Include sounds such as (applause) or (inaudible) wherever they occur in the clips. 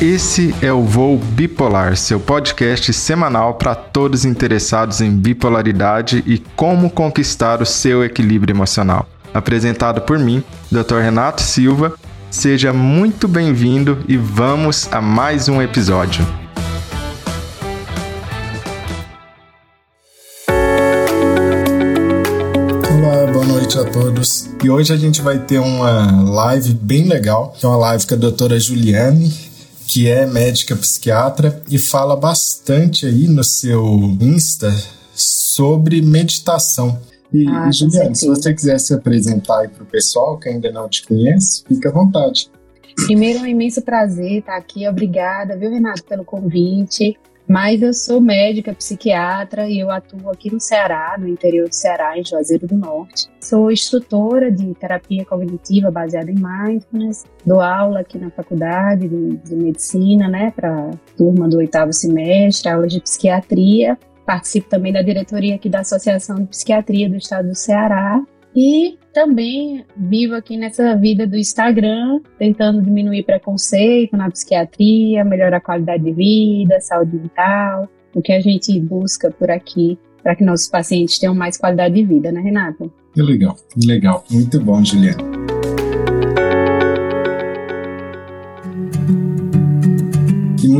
Esse é o Voo Bipolar, seu podcast semanal para todos interessados em bipolaridade e como conquistar o seu equilíbrio emocional. Apresentado por mim, Dr. Renato Silva. Seja muito bem-vindo e vamos a mais um episódio. Noite a todos. E hoje a gente vai ter uma live bem legal, que é uma live com a doutora Juliane, que é médica psiquiatra e fala bastante aí no seu Insta sobre meditação. E, ah, Juliana, se você quiser se apresentar aí para o pessoal que ainda não te conhece, fica à vontade. Primeiro, é um imenso prazer estar aqui. Obrigada, viu, Renato, pelo convite. Mas eu sou médica psiquiatra e eu atuo aqui no Ceará, no interior do Ceará, em Juazeiro do Norte. Sou instrutora de terapia cognitiva baseada em mindfulness. Dou aula aqui na faculdade de, de medicina, né, para turma do oitavo semestre, aula de psiquiatria. Participo também da diretoria aqui da Associação de Psiquiatria do Estado do Ceará e também vivo aqui nessa vida do Instagram, tentando diminuir preconceito na psiquiatria, melhorar a qualidade de vida, saúde mental, o que a gente busca por aqui para que nossos pacientes tenham mais qualidade de vida, né, Renato? Que legal, legal. Muito bom, Juliana.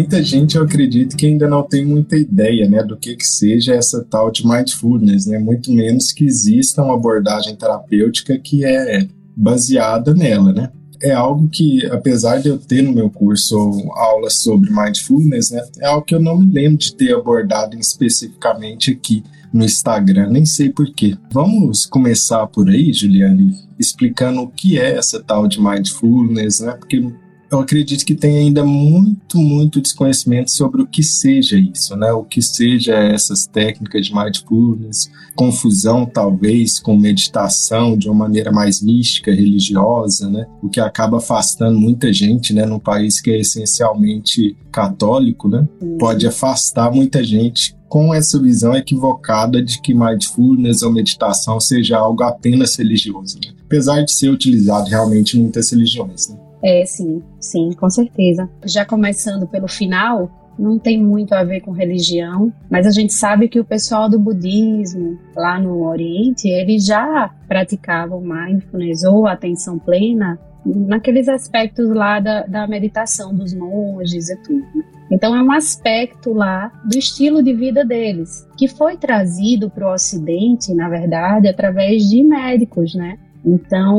Muita gente, eu acredito, que ainda não tem muita ideia né, do que, que seja essa tal de mindfulness, né? muito menos que exista uma abordagem terapêutica que é baseada nela. Né? É algo que, apesar de eu ter no meu curso aulas sobre mindfulness, né, é algo que eu não me lembro de ter abordado especificamente aqui no Instagram, nem sei porquê. Vamos começar por aí, Juliane, explicando o que é essa tal de mindfulness, né? Porque eu acredito que tem ainda muito, muito desconhecimento sobre o que seja isso, né? O que seja essas técnicas de mindfulness, confusão talvez com meditação de uma maneira mais mística, religiosa, né? O que acaba afastando muita gente, né? Num país que é essencialmente católico, né? Pode afastar muita gente com essa visão equivocada de que mindfulness ou meditação seja algo apenas religioso, né? apesar de ser utilizado realmente em muitas religiões. Né? É, sim, sim, com certeza. Já começando pelo final, não tem muito a ver com religião, mas a gente sabe que o pessoal do budismo lá no Oriente, eles já praticavam mindfulness ou atenção plena naqueles aspectos lá da, da meditação dos monges e tudo. Então é um aspecto lá do estilo de vida deles, que foi trazido para o Ocidente, na verdade, através de médicos, né? Então,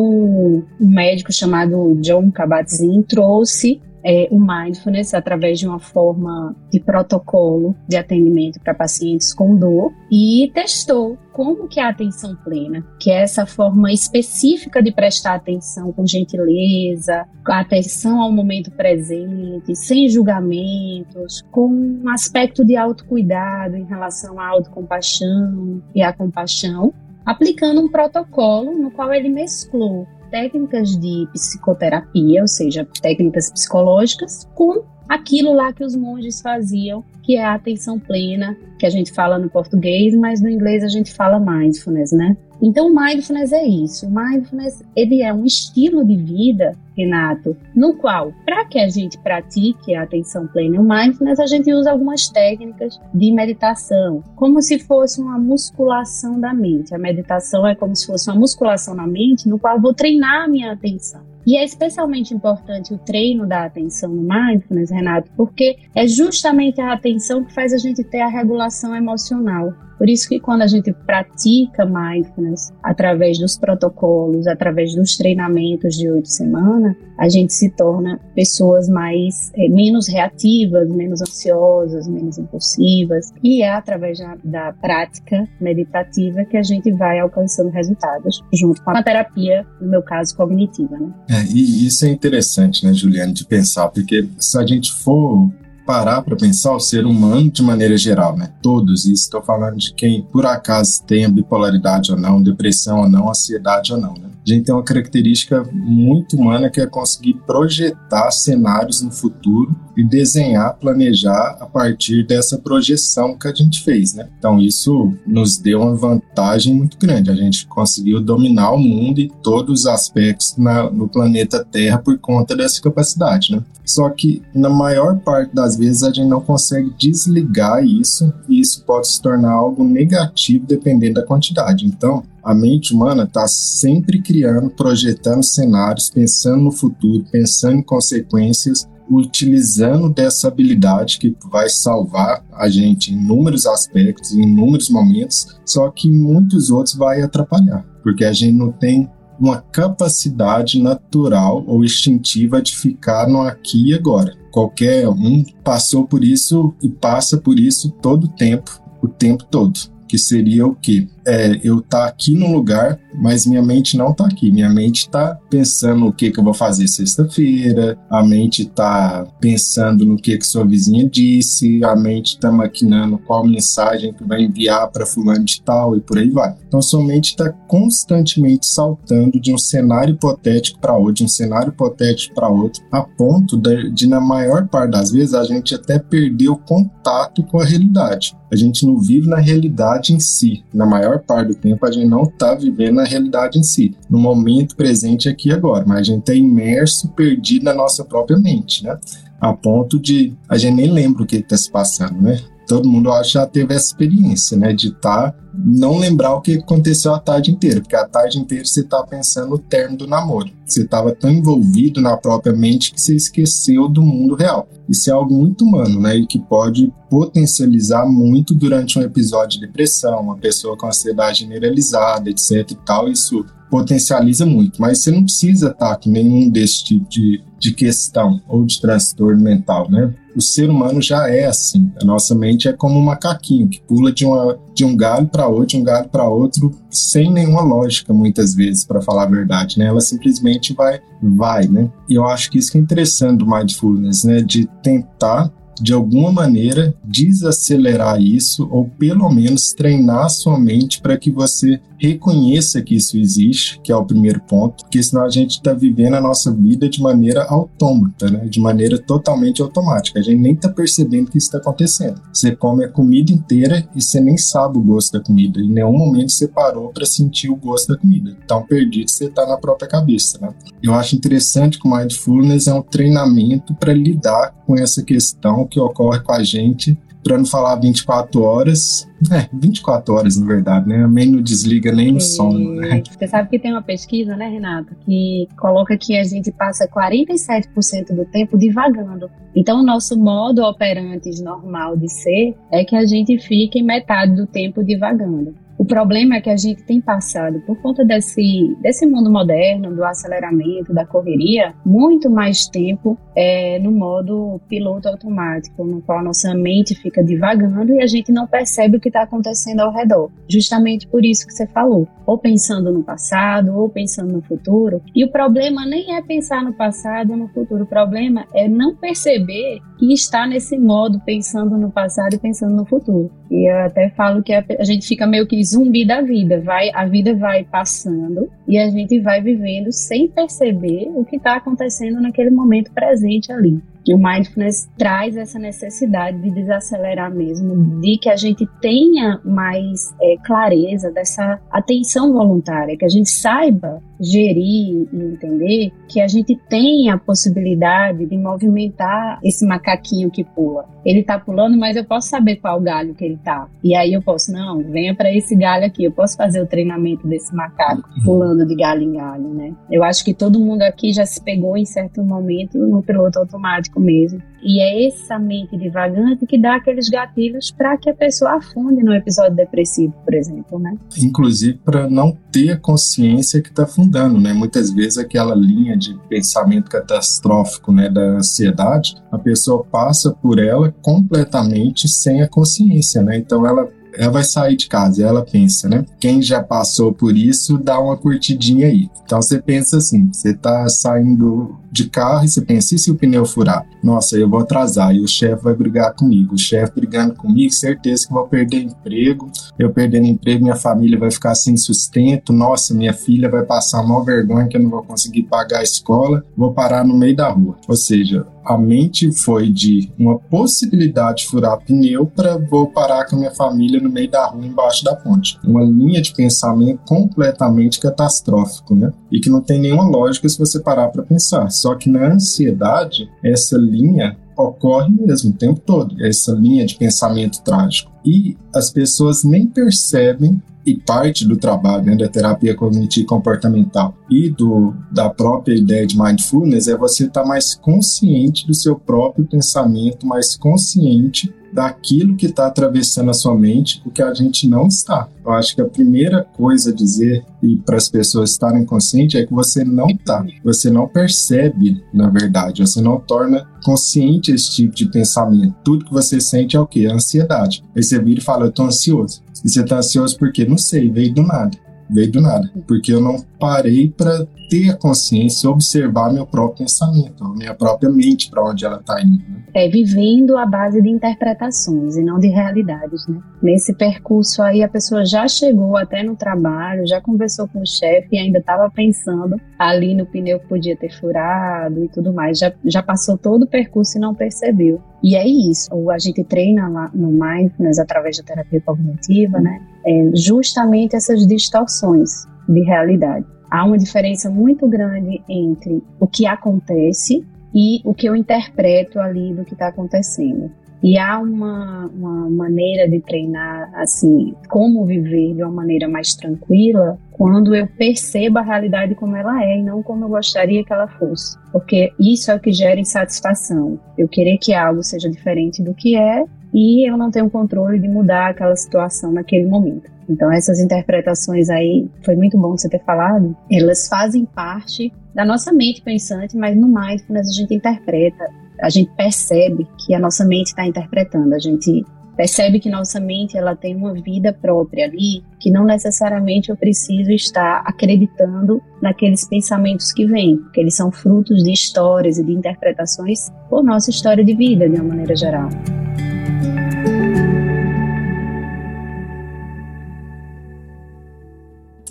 um médico chamado John Kabat-Zinn trouxe é, o mindfulness através de uma forma de protocolo de atendimento para pacientes com dor e testou como que é a atenção plena, que é essa forma específica de prestar atenção com gentileza, atenção ao momento presente, sem julgamentos, com um aspecto de autocuidado em relação à autocompaixão e à compaixão, aplicando um protocolo no qual ele mesclou técnicas de psicoterapia, ou seja, técnicas psicológicas, com aquilo lá que os monges faziam, que é a atenção plena, que a gente fala no português, mas no inglês a gente fala mindfulness, né? Então, mindfulness é isso. Mindfulness, ele é um estilo de vida, Renato, no qual, para que a gente pratique a atenção plena e o mindfulness, a gente usa algumas técnicas de meditação, como se fosse uma musculação da mente. A meditação é como se fosse uma musculação na mente, no qual eu vou treinar a minha atenção. E é especialmente importante o treino da atenção no mindfulness, Renato, porque é justamente a atenção que faz a gente ter a regulação emocional. Por isso que quando a gente pratica mindfulness através dos protocolos, através dos treinamentos de oito semanas, a gente se torna pessoas mais é, menos reativas, menos ansiosas, menos impulsivas. E é através da, da prática meditativa que a gente vai alcançando resultados junto com a terapia, no meu caso, cognitiva. Né? É, e isso é interessante, né, Juliane, de pensar, porque se a gente for parar para pensar o ser humano de maneira geral, né? Todos, e estou falando de quem por acaso tenha bipolaridade ou não, depressão ou não, ansiedade ou não, né? a gente tem uma característica muito humana que é conseguir projetar cenários no futuro e desenhar, planejar a partir dessa projeção que a gente fez, né? Então isso nos deu uma vantagem muito grande. A gente conseguiu dominar o mundo e todos os aspectos na, no planeta Terra por conta dessa capacidade, né? Só que na maior parte das vezes a gente não consegue desligar isso e isso pode se tornar algo negativo dependendo da quantidade. Então, a mente humana está sempre criando, projetando cenários, pensando no futuro, pensando em consequências, utilizando dessa habilidade que vai salvar a gente em inúmeros aspectos, em inúmeros momentos, só que em muitos outros vai atrapalhar, porque a gente não tem uma capacidade natural ou instintiva de ficar no aqui e agora. Qualquer um passou por isso e passa por isso todo o tempo, o tempo todo que seria o quê? É, eu tá aqui no lugar, mas minha mente não tá aqui. Minha mente tá pensando o que que eu vou fazer sexta-feira, a mente tá pensando no que que sua vizinha disse, a mente tá maquinando qual mensagem que vai enviar para fulano de tal e por aí vai. Então sua mente está constantemente saltando de um cenário hipotético para outro, de um cenário hipotético para outro, a ponto de, de na maior parte das vezes a gente até perder o contato com a realidade a gente não vive na realidade em si. Na maior parte do tempo, a gente não está vivendo na realidade em si, no momento presente aqui e agora, mas a gente está imerso, perdido na nossa própria mente, né? A ponto de a gente nem lembra o que está se passando, né? Todo mundo acho já teve essa experiência, né? De estar, tá, não lembrar o que aconteceu a tarde inteira, porque a tarde inteira você tá pensando no termo do namoro. Você estava tão envolvido na própria mente que você esqueceu do mundo real. Isso é algo muito humano, né? E que pode potencializar muito durante um episódio de depressão, uma pessoa com ansiedade generalizada, etc e tal. Isso potencializa muito, mas você não precisa estar com nenhum desse tipo de, de questão ou de transtorno mental, né? O ser humano já é assim. A nossa mente é como um macaquinho que pula de, uma, de um galho para outro, de um galho para outro, sem nenhuma lógica, muitas vezes, para falar a verdade, né? Ela simplesmente vai, vai, né? E eu acho que isso que é interessante do mindfulness, né? De tentar de alguma maneira desacelerar isso ou pelo menos treinar sua mente para que você reconheça que isso existe, que é o primeiro ponto, porque senão a gente está vivendo a nossa vida de maneira autômata, né? de maneira totalmente automática. A gente nem está percebendo que isso está acontecendo. Você come a comida inteira e você nem sabe o gosto da comida. Em nenhum momento você parou para sentir o gosto da comida. Então, perdido você está na própria cabeça. Né? Eu acho interessante que o Mindfulness é um treinamento para lidar com essa questão que ocorre com a gente para não falar 24 horas. É, 24 horas, na verdade, né? Nem não desliga nem o sono, né? Você sabe que tem uma pesquisa, né, Renato, que coloca que a gente passa 47% do tempo divagando. Então, o nosso modo operante normal de ser é que a gente fique metade do tempo divagando. O problema é que a gente tem passado, por conta desse, desse mundo moderno, do aceleramento, da correria, muito mais tempo é, no modo piloto automático, no qual nossa mente fica divagando e a gente não percebe o que está acontecendo ao redor. Justamente por isso que você falou, ou pensando no passado, ou pensando no futuro. E o problema nem é pensar no passado ou no futuro, o problema é não perceber que está nesse modo pensando no passado e pensando no futuro. E eu até falo que a, a gente fica meio que zumbi da vida, vai, a vida vai passando e a gente vai vivendo sem perceber o que está acontecendo naquele momento presente ali. E o mindfulness traz essa necessidade de desacelerar mesmo, de que a gente tenha mais é, clareza dessa atenção voluntária, que a gente saiba gerir e entender que a gente tem a possibilidade de movimentar esse macaquinho que pula. Ele tá pulando, mas eu posso saber qual galho que ele tá. E aí eu posso, não, venha para esse galho aqui, eu posso fazer o treinamento desse macaco uhum. pulando de galho em galho, né? Eu acho que todo mundo aqui já se pegou em certo momento no piloto automático mesmo. E é essa mente divagante que dá aqueles gatilhos para que a pessoa afunde no episódio depressivo, por exemplo, né? Inclusive para não ter a consciência que está afundando, né? Muitas vezes aquela linha de pensamento catastrófico, né, da ansiedade, a pessoa passa por ela completamente sem a consciência, né? Então ela ela vai sair de casa, ela pensa, né? Quem já passou por isso, dá uma curtidinha aí. Então você pensa assim, você tá saindo de carro e você pensa, e se o pneu furar? Nossa, eu vou atrasar e o chefe vai brigar comigo. O chefe brigando comigo, certeza que vou perder emprego. Eu perdendo emprego, minha família vai ficar sem sustento. Nossa, minha filha vai passar mal vergonha que eu não vou conseguir pagar a escola. Vou parar no meio da rua. Ou seja, a mente foi de uma possibilidade de furar pneu para vou parar com a minha família no meio da rua embaixo da ponte. Uma linha de pensamento completamente catastrófico, né? E que não tem nenhuma lógica se você parar para pensar. Só que na ansiedade, essa linha ocorre mesmo o tempo todo, essa linha de pensamento trágico. E as pessoas nem percebem e parte do trabalho né, da terapia cognitivo comportamental e do, da própria ideia de mindfulness é você estar tá mais consciente do seu próprio pensamento, mais consciente daquilo que está atravessando a sua mente, o que a gente não está. Eu acho que a primeira coisa a dizer e para as pessoas estarem conscientes é que você não está, você não percebe, na verdade, você não torna consciente esse tipo de pensamento. Tudo que você sente é o quê? Ansiedade. Aí você vira e fala, eu tô ansioso. E você tá ansioso porque não sei, veio do nada veio do nada, porque eu não parei para ter a consciência, observar meu próprio pensamento, minha própria mente para onde ela está indo. Né? É vivendo a base de interpretações e não de realidades, né? Nesse percurso aí a pessoa já chegou até no trabalho, já conversou com o chefe e ainda estava pensando ali no pneu que podia ter furado e tudo mais. Já, já passou todo o percurso e não percebeu. E é isso. A gente treina lá no Mindfulness através da terapia cognitiva, né? É justamente essas distorções de realidade. Há uma diferença muito grande entre o que acontece e o que eu interpreto ali do que está acontecendo. E há uma, uma maneira de treinar, assim, como viver de uma maneira mais tranquila, quando eu percebo a realidade como ela é e não como eu gostaria que ela fosse. Porque isso é o que gera insatisfação. Eu querer que algo seja diferente do que é e eu não tenho controle de mudar aquela situação naquele momento. Então, essas interpretações aí, foi muito bom você ter falado, elas fazem parte da nossa mente pensante, mas no mindfulness a gente interpreta a gente percebe que a nossa mente está interpretando, a gente percebe que nossa mente ela tem uma vida própria ali, que não necessariamente eu preciso estar acreditando naqueles pensamentos que vêm, porque eles são frutos de histórias e de interpretações por nossa história de vida de uma maneira geral.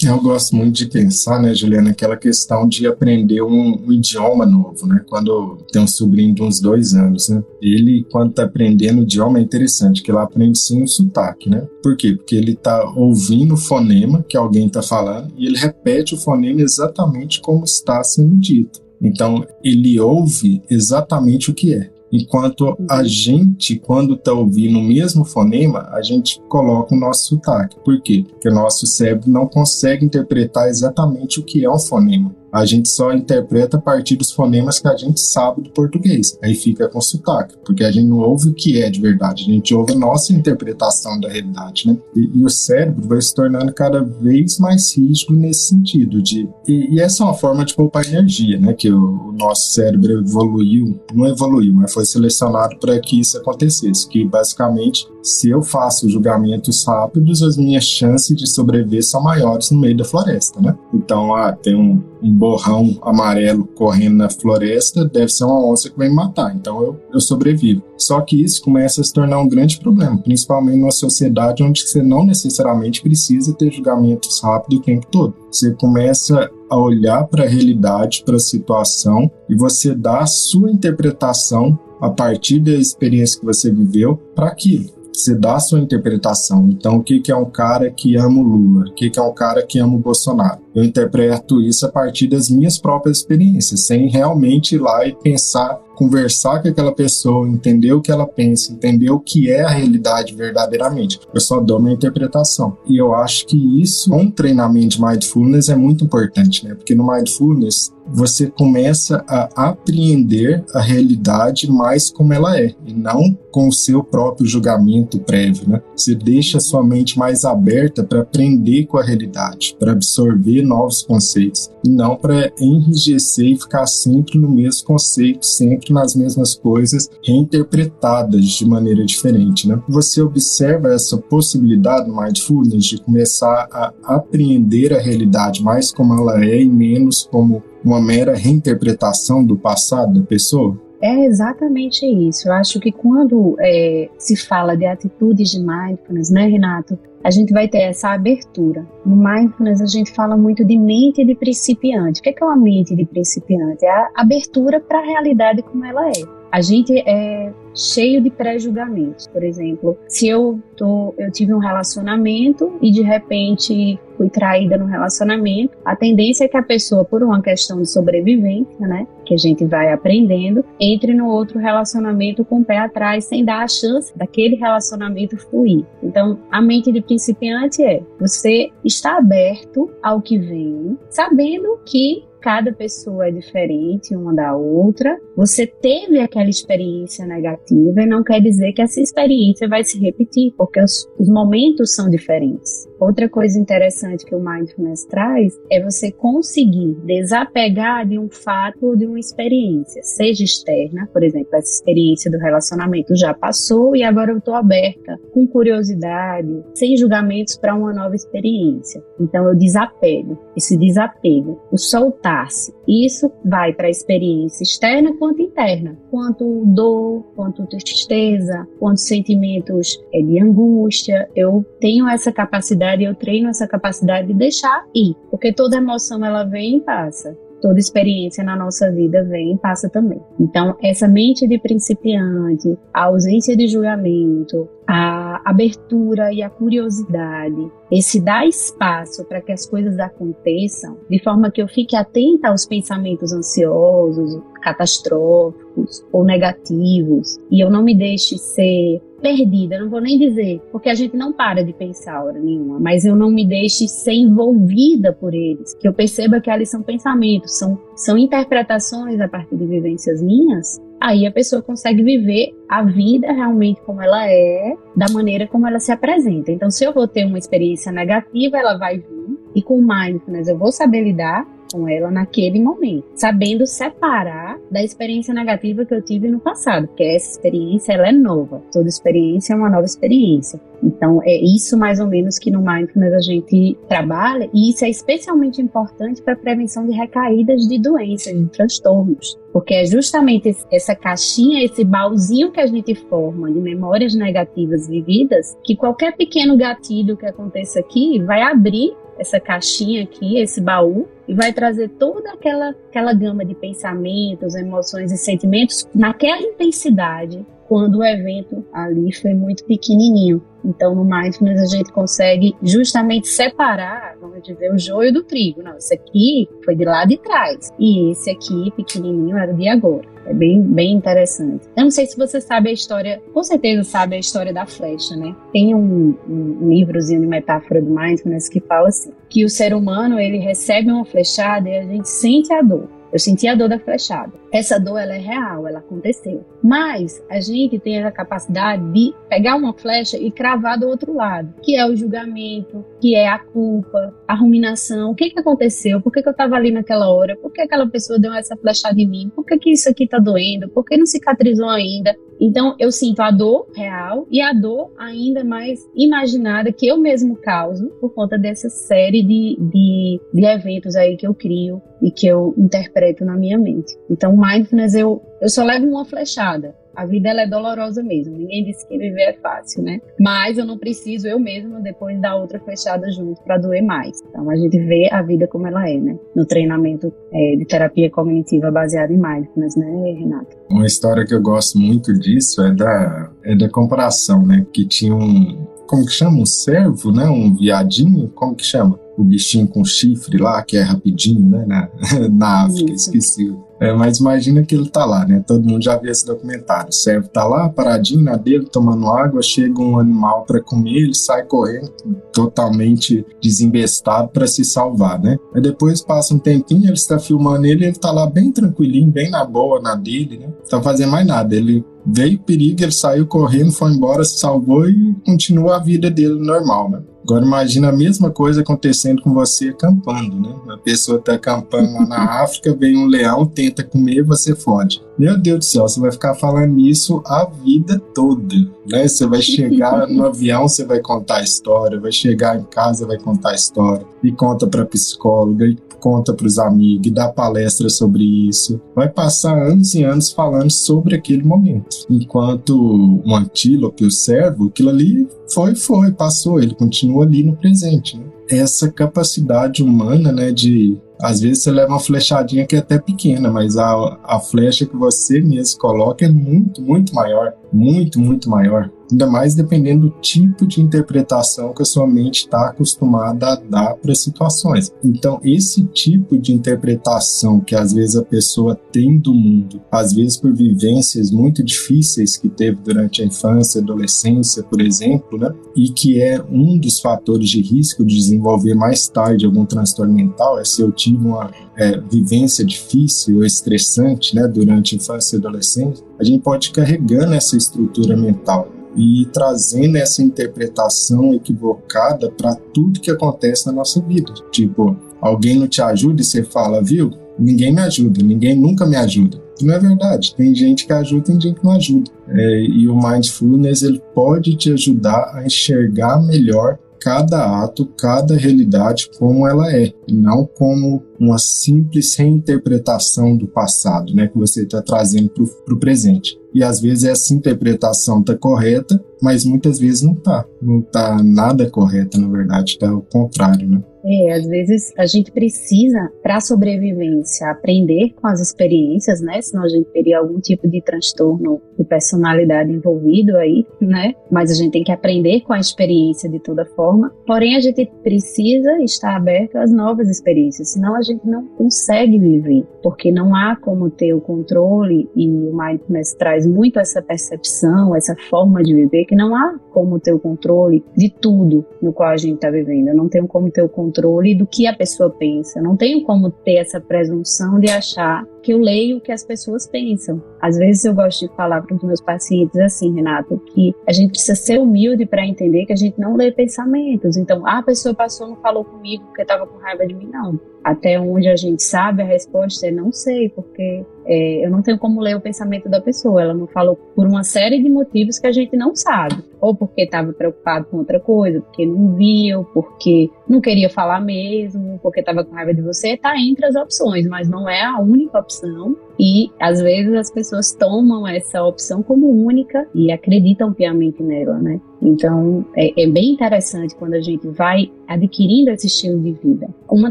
Eu gosto muito de pensar, né, Juliana, aquela questão de aprender um, um, idioma novo, né? Quando tem um sobrinho de uns dois anos, né? Ele, quando tá aprendendo o idioma, é interessante, que ele aprende sim um sotaque, né? Por quê? Porque ele tá ouvindo o fonema que alguém tá falando e ele repete o fonema exatamente como está sendo dito. Então, ele ouve exatamente o que é. Enquanto a gente, quando está ouvindo o mesmo fonema, a gente coloca o nosso sotaque. Por quê? Porque o nosso cérebro não consegue interpretar exatamente o que é um fonema a gente só interpreta a partir dos fonemas que a gente sabe do português. Aí fica com sotaque, porque a gente não ouve o que é de verdade, a gente ouve a nossa interpretação da realidade, né? E, e o cérebro vai se tornando cada vez mais rígido nesse sentido de e, e essa é uma forma de poupar energia, né? Que o, o nosso cérebro evoluiu, não evoluiu, mas foi selecionado para que isso acontecesse, que basicamente se eu faço julgamentos rápidos, as minhas chances de sobreviver são maiores no meio da floresta, né? Então, ah, tem um, um borrão amarelo correndo na floresta, deve ser uma onça que vai me matar, então eu, eu sobrevivo. Só que isso começa a se tornar um grande problema, principalmente numa sociedade onde você não necessariamente precisa ter julgamentos rápidos o tempo todo. Você começa a olhar para a realidade, para a situação e você dá a sua interpretação a partir da experiência que você viveu para aquilo você dá a sua interpretação. Então, o que, que é um cara que ama o Lula? O que, que é um cara que ama o Bolsonaro? Eu interpreto isso a partir das minhas próprias experiências, sem realmente ir lá e pensar conversar com aquela pessoa, entender o que ela pensa, entender o que é a realidade verdadeiramente. Eu só dou minha interpretação. E eu acho que isso, um treinamento de mindfulness, é muito importante, né? Porque no mindfulness você começa a apreender a realidade mais como ela é, e não com o seu próprio julgamento prévio, né? Você deixa a sua mente mais aberta para aprender com a realidade, para absorver novos conceitos e não para enrijecer e ficar sempre no mesmo conceito, sempre nas mesmas coisas, reinterpretadas de maneira diferente, né? Você observa essa possibilidade no mindfulness de começar a apreender a realidade mais como ela é e menos como uma mera reinterpretação do passado da pessoa? É exatamente isso. Eu acho que quando é, se fala de atitudes de mindfulness, né, Renato? A gente vai ter essa abertura. No mindfulness, a gente fala muito de mente de principiante. O que é, uma mente de principiante? É a abertura para a realidade como ela é. A gente é cheio de pré-julgamentos. Por exemplo, se eu tô, eu tive um relacionamento e de repente fui traída no relacionamento, a tendência é que a pessoa, por uma questão de sobrevivência, né, que a gente vai aprendendo, entre no outro relacionamento com o pé atrás, sem dar a chance daquele relacionamento fluir. Então, a mente de principiante é você está aberto ao que vem, sabendo que cada pessoa é diferente uma da outra. Você teve aquela experiência negativa e não quer dizer que essa experiência vai se repetir, porque os, os momentos são diferentes. Outra coisa interessante que o mindfulness traz é você conseguir desapegar de um fato ou de uma experiência, seja externa, por exemplo, essa experiência do relacionamento já passou e agora eu estou aberta, com curiosidade, sem julgamentos para uma nova experiência. Então eu desapego, esse desapego, o soltar-se. Isso vai para a experiência externa quanto interna, quanto dor, quanto tristeza, quanto sentimentos é, de angústia. Eu tenho essa capacidade eu treino essa capacidade de deixar ir, porque toda emoção ela vem e passa. Toda experiência na nossa vida vem e passa também. Então, essa mente de principiante, a ausência de julgamento, a abertura e a curiosidade, esse dar espaço para que as coisas aconteçam, de forma que eu fique atenta aos pensamentos ansiosos, catastróficos ou negativos, e eu não me deixe ser perdida, não vou nem dizer, porque a gente não para de pensar hora nenhuma, mas eu não me deixe ser envolvida por eles, que eu perceba que eles são pensamentos, são, são interpretações a partir de vivências minhas, aí a pessoa consegue viver a vida realmente como ela é, da maneira como ela se apresenta. Então, se eu vou ter uma experiência negativa, ela vai vir, e com mindfulness eu vou saber lidar com ela naquele momento, sabendo separar da experiência negativa que eu tive no passado, porque essa experiência ela é nova, toda experiência é uma nova experiência. Então é isso mais ou menos que no mindfulness a gente trabalha e isso é especialmente importante para a prevenção de recaídas de doenças, de transtornos, porque é justamente essa caixinha, esse baúzinho que a gente forma de memórias negativas vividas, que qualquer pequeno gatilho que aconteça aqui vai abrir essa caixinha aqui, esse baú, e vai trazer toda aquela, aquela gama de pensamentos, emoções e sentimentos naquela intensidade quando o evento ali foi muito pequenininho. Então, no mindfulness, a gente consegue justamente separar, vamos dizer, o joio do trigo. Não, esse aqui foi de lá de trás. E esse aqui, pequenininho, era de agora. É bem, bem interessante. Eu não sei se você sabe a história, com certeza sabe a história da flecha, né? Tem um, um livrozinho de metáfora do mindfulness que fala assim, que o ser humano, ele recebe uma flechada e a gente sente a dor. Eu senti a dor da flechada. Essa dor ela é real, ela aconteceu. Mas a gente tem a capacidade de pegar uma flecha e cravar do outro lado, que é o julgamento, que é a culpa, a ruminação. O que que aconteceu? Por que, que eu estava ali naquela hora? Por que aquela pessoa deu essa flechada em mim? Por que, que isso aqui está doendo? Por que não cicatrizou ainda? Então eu sinto a dor real e a dor ainda mais imaginada que eu mesmo causo por conta dessa série de, de, de eventos aí que eu crio e que eu interpreto na minha mente. Então mindfulness eu, eu só levo uma flechada. A vida ela é dolorosa mesmo. Ninguém disse que viver é fácil, né? Mas eu não preciso eu mesma depois dar outra flechada junto para doer mais. Então a gente vê a vida como ela é, né? No treinamento é, de terapia cognitiva baseada em mindfulness, né, Renato? Uma história que eu gosto muito disso é da, é da comparação, né? Que tinha um, como que chama? Um servo, né? Um viadinho, como que chama? O bichinho com chifre lá, que é rapidinho, né? Na, (laughs) na África, Isso. esqueci é, mas imagina que ele tá lá, né? Todo mundo já viu esse documentário. O servo tá lá, paradinho na dele, tomando água, chega um animal para comer, ele sai correndo, totalmente desembestado para se salvar, né? Aí depois passa um tempinho, ele está filmando ele, ele tá lá bem tranquilinho, bem na boa, na dele, né? Não tá fazendo mais nada. Ele veio perigo, ele saiu correndo, foi embora, se salvou e continua a vida dele normal, né? Agora imagina a mesma coisa acontecendo com você acampando, né? A pessoa tá acampando lá na (laughs) África, vem um leão, tenta comer, você fode. Meu Deus do céu, você vai ficar falando isso a vida toda, né? Você vai chegar (laughs) no avião, você vai contar a história, vai chegar em casa, vai contar a história, e conta para psicóloga, e conta para os amigos, e dá palestra sobre isso. Vai passar anos e anos falando sobre aquele momento. Enquanto o antílope, o servo, aquilo ali foi, foi, passou, ele continua ali no presente. Né? Essa capacidade humana, né, de às vezes você leva uma flechadinha que é até pequena, mas a, a flecha que você mesmo coloca é muito, muito maior. Muito, muito maior. Ainda mais dependendo do tipo de interpretação que a sua mente está acostumada a dar para situações. Então, esse tipo de interpretação que às vezes a pessoa tem do mundo, às vezes por vivências muito difíceis que teve durante a infância, adolescência, por exemplo, né? e que é um dos fatores de risco de desenvolver mais tarde algum transtorno mental, é se eu tive uma é, vivência difícil ou estressante né, durante a infância e adolescência, a gente pode carregando essa estrutura mental e trazendo essa interpretação equivocada para tudo que acontece na nossa vida. Tipo, alguém não te ajuda e você fala, viu? Ninguém me ajuda, ninguém nunca me ajuda. Não é verdade. Tem gente que ajuda, tem gente que não ajuda. É, e o mindfulness ele pode te ajudar a enxergar melhor cada ato, cada realidade como ela é, e não como uma simples reinterpretação do passado, né, que você está trazendo para o presente. E às vezes essa interpretação está correta, mas muitas vezes não está. Não está nada correta, na verdade, está ao contrário, né? É, às vezes a gente precisa, para sobrevivência, aprender com as experiências, né? Senão a gente teria algum tipo de transtorno de personalidade envolvido aí, né? Mas a gente tem que aprender com a experiência de toda forma. Porém, a gente precisa estar aberto às novas experiências, senão a gente não consegue viver, porque não há como ter o controle e o mindfulness traz muito essa percepção, essa forma de viver, que não há como ter o controle de tudo no qual a gente está vivendo. Eu não tenho como ter o controle do que a pessoa pensa. Não tenho como ter essa presunção de achar que eu leio o que as pessoas pensam. Às vezes eu gosto de falar para os meus pacientes assim, Renato, que a gente precisa ser humilde para entender que a gente não lê pensamentos. Então, ah, a pessoa passou não falou comigo porque estava com raiva de mim. Não. Até onde a gente sabe, a resposta é não sei, porque é, eu não tenho como ler o pensamento da pessoa. Ela não falou por uma série de motivos que a gente não sabe. Ou porque estava preocupado com outra coisa, porque não viu, porque não queria falar mesmo, porque estava com raiva de você. Está entre as opções, mas não é a única opção coração. E às vezes as pessoas tomam essa opção como única e acreditam piamente nela, né? Então é, é, bem interessante quando a gente vai adquirindo esse estilo de vida. Uma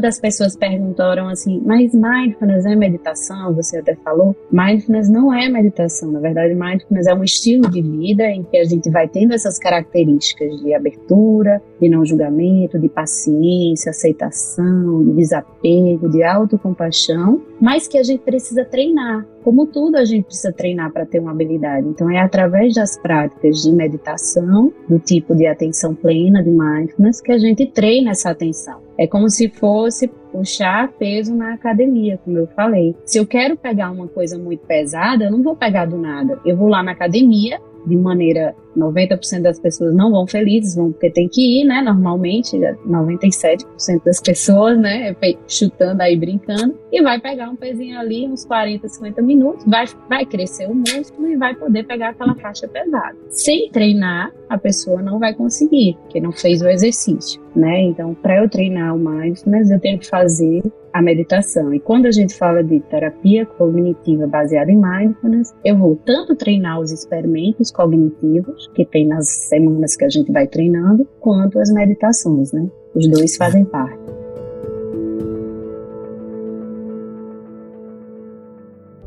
das pessoas perguntaram assim: mas mindfulness é meditação? Você até falou. Mindfulness não é meditação. Na verdade, mindfulness é um estilo de vida em que a gente vai tendo essas características de abertura, de não julgamento, de paciência, aceitação, de desapego, de autocompaixão, mas que a gente precisa treinar. Como tudo, a gente precisa treinar para ter uma habilidade. Então, é através das práticas de meditação, do tipo de atenção plena, de mindfulness, que a gente treina essa atenção. É como se fosse puxar peso na academia, como eu falei. Se eu quero pegar uma coisa muito pesada, eu não vou pegar do nada. Eu vou lá na academia, de maneira 90% das pessoas não vão felizes, vão porque tem que ir, né? Normalmente, 97% das (laughs) pessoas, né? Chutando aí, brincando, e vai pegar um pezinho ali, uns 40, 50 minutos, vai, vai crescer o músculo e vai poder pegar aquela faixa pesada. Sem treinar, a pessoa não vai conseguir, porque não fez o exercício, né? Então, para eu treinar o mindfulness, eu tenho que fazer a meditação. E quando a gente fala de terapia cognitiva baseada em mindfulness, eu vou tanto treinar os experimentos cognitivos, que tem nas semanas que a gente vai treinando, quanto as meditações, né? Os dois fazem parte.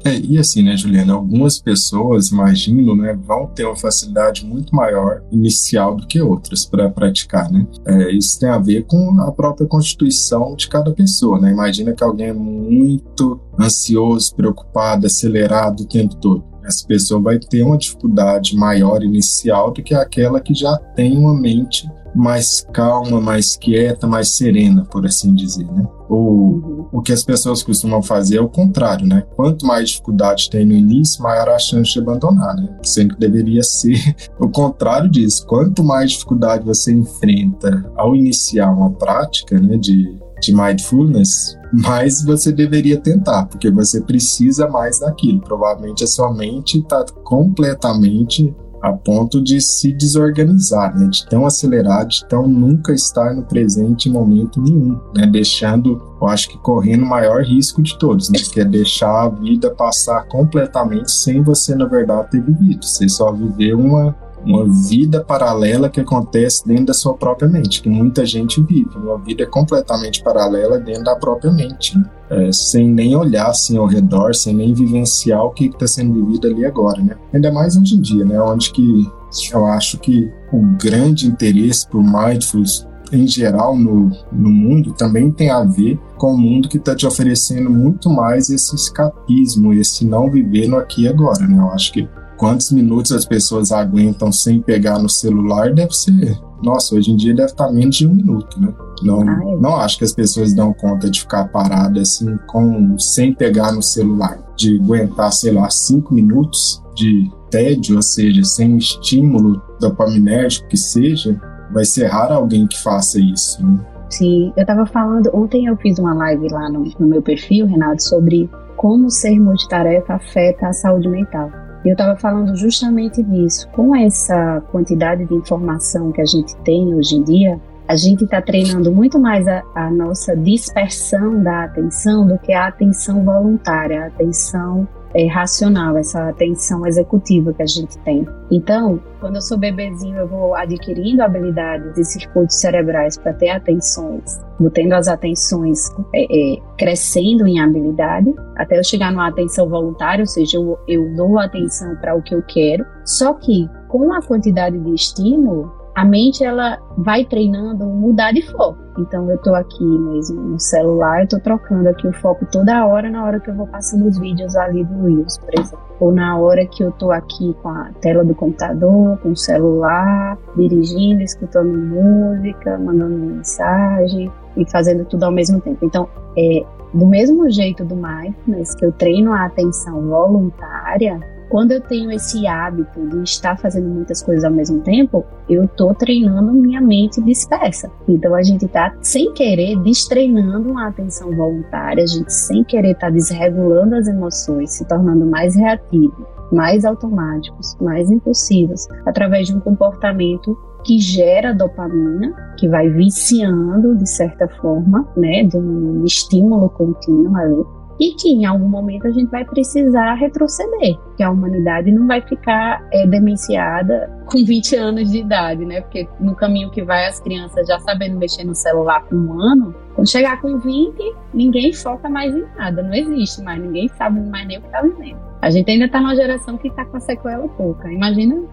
É, e assim, né, Juliana, algumas pessoas, imagino, né, vão ter uma facilidade muito maior inicial do que outras para praticar, né? É, isso tem a ver com a própria constituição de cada pessoa, né? Imagina que alguém é muito ansioso, preocupado, acelerado o tempo todo essa pessoa vai ter uma dificuldade maior inicial do que aquela que já tem uma mente mais calma, mais quieta, mais serena, por assim dizer, né? O, o que as pessoas costumam fazer é o contrário, né? Quanto mais dificuldade tem no início, maior a chance de abandonar, né? Sendo deveria ser (laughs) o contrário disso. Quanto mais dificuldade você enfrenta ao iniciar uma prática, né, de, de mindfulness, mais você deveria tentar, porque você precisa mais daquilo. Provavelmente a sua mente está completamente a ponto de se desorganizar, né? de tão acelerado, de tão nunca estar no presente em momento nenhum, né? deixando, eu acho que correndo o maior risco de todos, né? que é deixar a vida passar completamente sem você, na verdade, ter vivido. Você só viveu uma, uma vida paralela que acontece dentro da sua própria mente, que muita gente vive, uma vida completamente paralela dentro da própria mente, é, sem nem olhar assim ao redor, sem nem vivenciar o que está sendo vivido ali agora, né? Ainda mais hoje em dia, né? Onde que eu acho que o grande interesse por mindfulness em geral no, no mundo também tem a ver com o mundo que está te oferecendo muito mais esse escapismo, esse não viver no aqui e agora, né? Eu acho que quantos minutos as pessoas aguentam sem pegar no celular deve ser. Nossa, hoje em dia deve estar menos de um minuto, né? Não, ah, é. não acho que as pessoas dão conta de ficar parada assim, com, sem pegar no celular, de aguentar, sei lá, cinco minutos de tédio, ou seja, sem estímulo dopaminérgico que seja, vai ser raro alguém que faça isso. Né? Sim, eu estava falando, ontem eu fiz uma live lá no, no meu perfil, Renato, sobre como ser multitarefa afeta a saúde mental. Eu estava falando justamente disso. Com essa quantidade de informação que a gente tem hoje em dia, a gente está treinando muito mais a, a, nossa dispersão da atenção do que a atenção voluntária, a atenção é, racional, essa atenção executiva que a gente tem. Então, quando eu sou bebezinho, eu vou adquirindo habilidades e circuitos cerebrais para ter atenções, vou tendo as atenções é, é, crescendo em habilidade, até eu chegar numa atenção voluntária, ou seja, eu, eu dou atenção para o que eu quero. Só que com a quantidade de estímulo, a mente ela vai treinando mudar de foco. Então eu tô aqui mesmo no celular, eu tô trocando aqui o foco toda hora na hora que eu vou passando os vídeos ali do Reels, por exemplo. Ou na hora que eu tô aqui com a tela do computador, com o celular, dirigindo, escutando música, mandando mensagem e fazendo tudo ao mesmo tempo. Então, é do mesmo jeito do mindfulness que eu treino a atenção voluntária, quando eu tenho esse hábito de estar fazendo muitas coisas ao mesmo tempo, eu estou treinando minha mente dispersa. Então a gente está sem querer destreinando a atenção voluntária, a gente sem querer está desregulando as emoções, se tornando mais reativo, mais automáticos, mais impulsivos, através de um comportamento que gera dopamina, que vai viciando de certa forma, né, de um estímulo contínuo ali e que em algum momento a gente vai precisar retroceder, que a humanidade não vai ficar é, demenciada com (laughs) 20 anos de idade, né? Porque no caminho que vai as crianças já sabendo mexer no celular com um ano, quando chegar com 20, ninguém foca mais em nada, não existe mais, ninguém sabe mais nem o que está vivendo. A gente ainda está numa geração que está com a sequela pouca. Imagina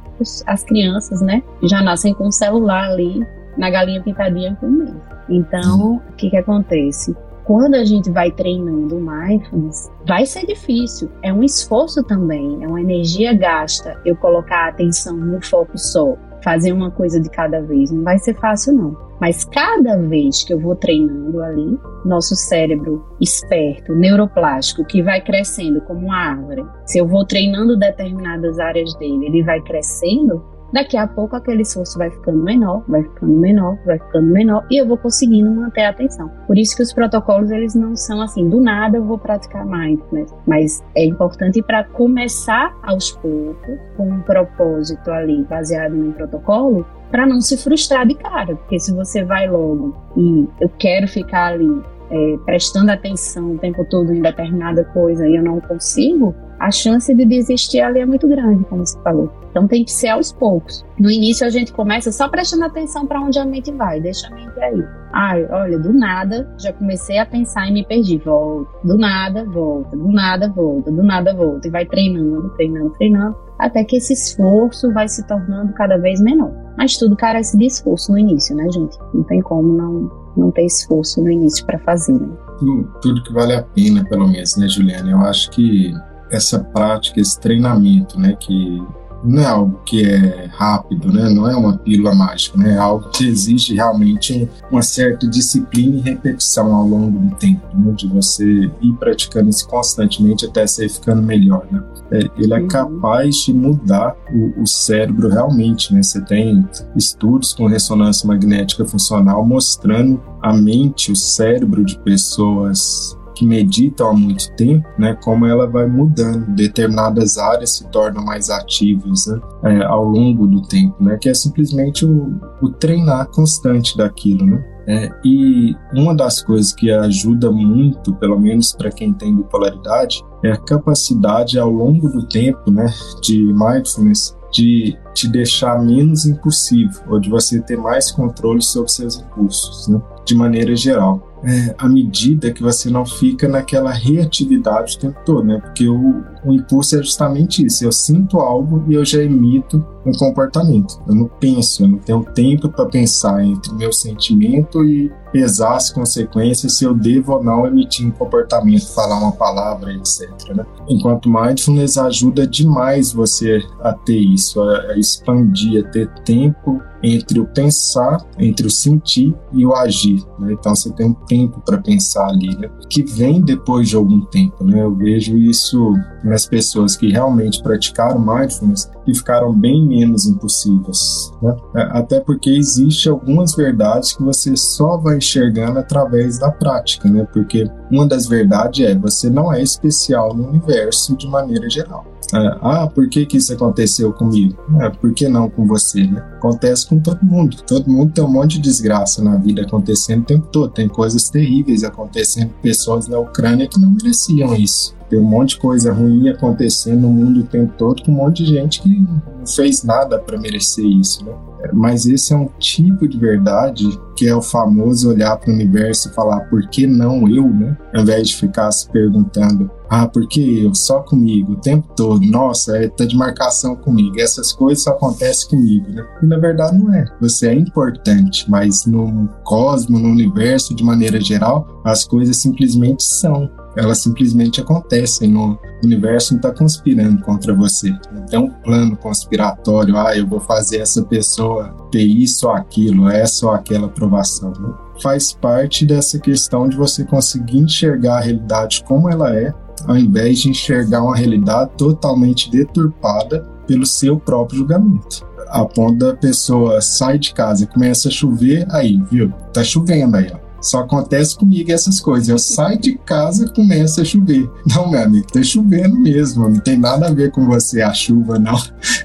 as crianças, né? Já nascem com o celular ali na galinha pintadinha um mês. Então, o que que acontece? Quando a gente vai treinando mindfulness, vai ser difícil. É um esforço também, é uma energia gasta eu colocar a atenção no foco só, fazer uma coisa de cada vez. Não vai ser fácil, não. Mas cada vez que eu vou treinando ali, nosso cérebro esperto, neuroplástico, que vai crescendo como uma árvore, se eu vou treinando determinadas áreas dele, ele vai crescendo, Daqui a pouco aquele esforço vai ficando menor, vai ficando menor, vai ficando menor e eu vou conseguindo manter a atenção. Por isso que os protocolos eles não são assim, do nada eu vou praticar mindfulness, mas é importante para começar aos poucos com um propósito ali baseado em um protocolo para não se frustrar de cara, porque se você vai logo e eu quero ficar ali é, prestando atenção o tempo todo em determinada coisa e eu não consigo, a chance de desistir ali é muito grande, como você falou. Então tem que ser aos poucos. No início a gente começa só prestando atenção para onde a mente vai, deixa a mente aí. Ai, olha, do nada já comecei a pensar e me perdi. Volta, do nada, volta, do nada, volta, do nada, volta. E vai treinando, treinando, treinando, até que esse esforço vai se tornando cada vez menor. Mas tudo carece de esforço no início, né, gente? Não tem como não, não ter esforço no início para fazer, né? Tudo, tudo que vale a pena, pelo menos, né, Juliana? Eu acho que essa prática, esse treinamento, né, que não é algo que é rápido, né? não é uma pílula mágica, né? é algo que exige realmente uma certa disciplina e repetição ao longo do tempo, né? de você ir praticando isso constantemente até você ficando melhor. Né? É, ele é uhum. capaz de mudar o, o, cérebro realmente. Né? Você tem estudos com ressonância magnética funcional mostrando a mente, o cérebro de pessoas que meditam há muito tempo, né, como ela vai mudando, determinadas áreas se tornam mais ativas né, é, ao longo do tempo, né, que é simplesmente o, o treinar constante daquilo, né. É, e uma das coisas que ajuda muito, pelo menos para quem tem bipolaridade, é a capacidade ao longo do tempo, né, de mindfulness, de te deixar menos impulsivo ou de você ter mais controle sobre seus impulsos, né, de maneira geral é, à medida que você não fica naquela reatividade o tempo todo, né? Porque o, o impulso é justamente isso. Eu sinto algo e eu já emito um comportamento. Eu não penso, eu não tenho tempo para pensar entre meu sentimento e pesar as consequências se eu devo ou não emitir um comportamento, falar uma palavra, etc. Né? Enquanto mindfulness ajuda demais você a ter isso, a expandir, a ter tempo entre o pensar, entre o sentir e o agir. Né? Então você tem um tempo para pensar ali, né? que vem depois de algum tempo. Né? Eu vejo isso nas pessoas que realmente praticaram mindfulness e ficaram bem menos impossíveis. Né? É, até porque existe algumas verdades que você só vai enxergando através da prática, né? porque uma das verdades é você não é especial no universo de maneira geral. É, ah, por que, que isso aconteceu comigo? É, por que não com você? Né? Acontece com todo mundo. Todo mundo tem um monte de desgraça na vida acontecendo o tempo todo. Tem coisas terríveis acontecendo, pessoas na Ucrânia que não mereciam isso. Tem um monte de coisa ruim acontecendo no mundo o tempo todo com um monte de gente que não fez nada para merecer isso, né? Mas esse é um tipo de verdade que é o famoso olhar para o universo e falar por que não eu, né? Ao invés de ficar se perguntando, ah, por que eu? Só comigo, o tempo todo. Nossa, é, tá de marcação comigo. Essas coisas só acontecem comigo, né? E na verdade não é. Você é importante, mas no cosmos, no universo, de maneira geral, as coisas simplesmente são elas simplesmente acontecem. No universo não está conspirando contra você. Não tem um plano conspiratório, ah, eu vou fazer essa pessoa ter isso ou aquilo, essa ou aquela aprovação. Faz parte dessa questão de você conseguir enxergar a realidade como ela é, ao invés de enxergar uma realidade totalmente deturpada pelo seu próprio julgamento a ponto da pessoa sai de casa e começa a chover, aí, viu? Tá chovendo aí, ó. Só acontece comigo essas coisas. Eu saio de casa começa a chover. Não, meu amigo, tá chovendo mesmo. Não tem nada a ver com você a chuva, não.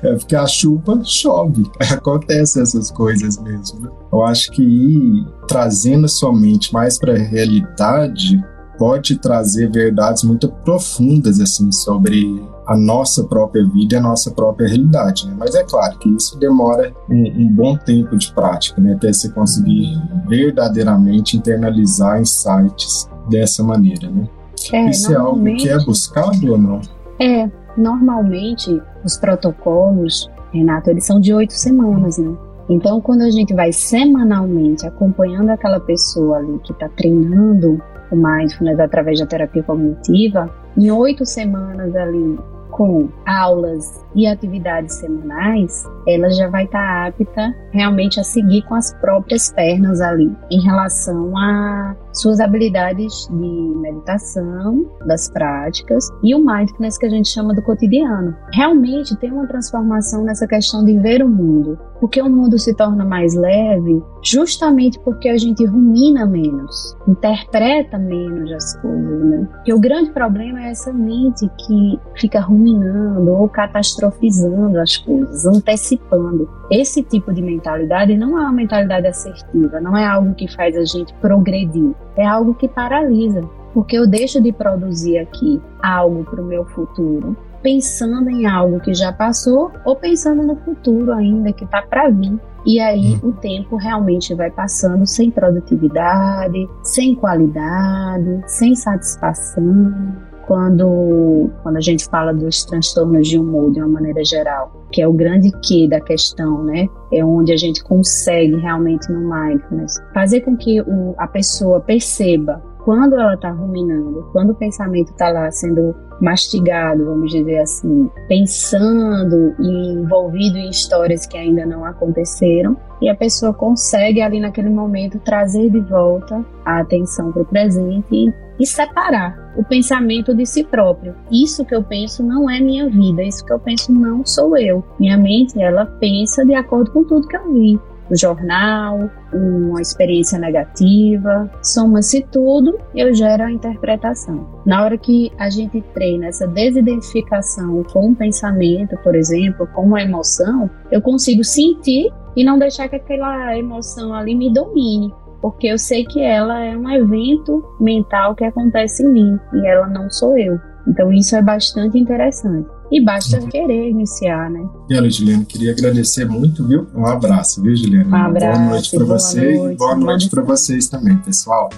É porque a chuva chove. (laughs) Acontece essas coisas mesmo. Né? Eu acho que trazendo sua mente mais para a realidade pode trazer verdades muito profundas assim sobre a nossa própria vida e a nossa própria realidade. Né? Mas é claro que isso demora um, um, bom tempo de prática, né? até você conseguir verdadeiramente internalizar insights dessa maneira. Né? É, isso é algo que é buscado ou não? É, normalmente os protocolos, Renato, eles são de oito semanas, né? Então, quando a gente vai semanalmente acompanhando aquela pessoa ali que está treinando o mindfulness através da terapia cognitiva, em oito semanas ali com aulas e atividades semanais, ela já vai estar tá apta realmente a seguir com as próprias pernas ali em relação a suas habilidades de meditação, das práticas e o mindfulness que a gente chama do cotidiano. Realmente tem uma transformação nessa questão de ver o mundo, porque o mundo se torna mais leve justamente porque a gente rumina menos, interpreta menos as coisas, né? Porque o grande problema é essa mente que fica ruminando ou catastrofizando as coisas, antecipando. Esse tipo de mentalidade não é uma mentalidade assertiva, não é algo que faz a gente progredir é algo que paralisa, porque eu deixo de produzir aqui algo para o meu futuro, pensando em algo que já passou ou pensando no futuro ainda que está para vir. E aí hum. o tempo realmente vai passando sem produtividade, sem qualidade, sem satisfação. Quando, quando a gente fala dos transtornos de humor de uma maneira geral, que é o grande que da questão, né? É onde a gente consegue realmente no mindfulness fazer com que o, a pessoa perceba quando ela está ruminando, quando o pensamento está lá sendo mastigado, vamos dizer assim, pensando e envolvido em histórias que ainda não aconteceram, e a pessoa consegue ali naquele momento trazer de volta a atenção para o presente e separar o pensamento de si próprio. Isso que eu penso não é minha vida, isso que eu penso não sou eu. Minha mente, ela pensa de acordo com tudo que eu vi no jornal, uma experiência negativa, soma-se tudo, eu gero a interpretação. Na hora que a gente treina essa desidentificação com o pensamento, por exemplo, com a emoção, eu consigo sentir e não deixar que aquela emoção ali me domine porque eu sei que ela é um evento mental que acontece em mim e ela não sou eu. Então isso é bastante interessante. E basta uhum. querer iniciar, né? E olha, Juliana, queria agradecer muito, viu? Um abraço, viu, Juliana? Um abraço. Boa noite para você noite, e boa noite para vocês também, pessoal.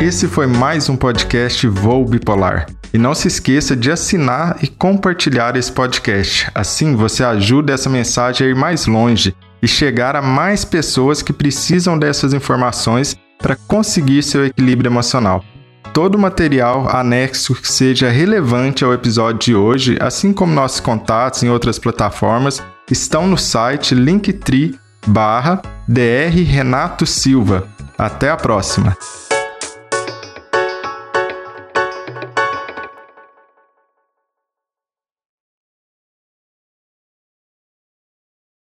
Esse foi mais um podcast Voo Bipolar. E não se esqueça de assinar e compartilhar esse podcast. Assim você ajuda essa mensagem a ir mais longe e chegar a mais pessoas que precisam dessas informações para conseguir seu equilíbrio emocional. Todo material anexo que seja relevante ao episódio de hoje, assim como nossos contatos em outras plataformas, estão no site linktree Silva. Até a próxima!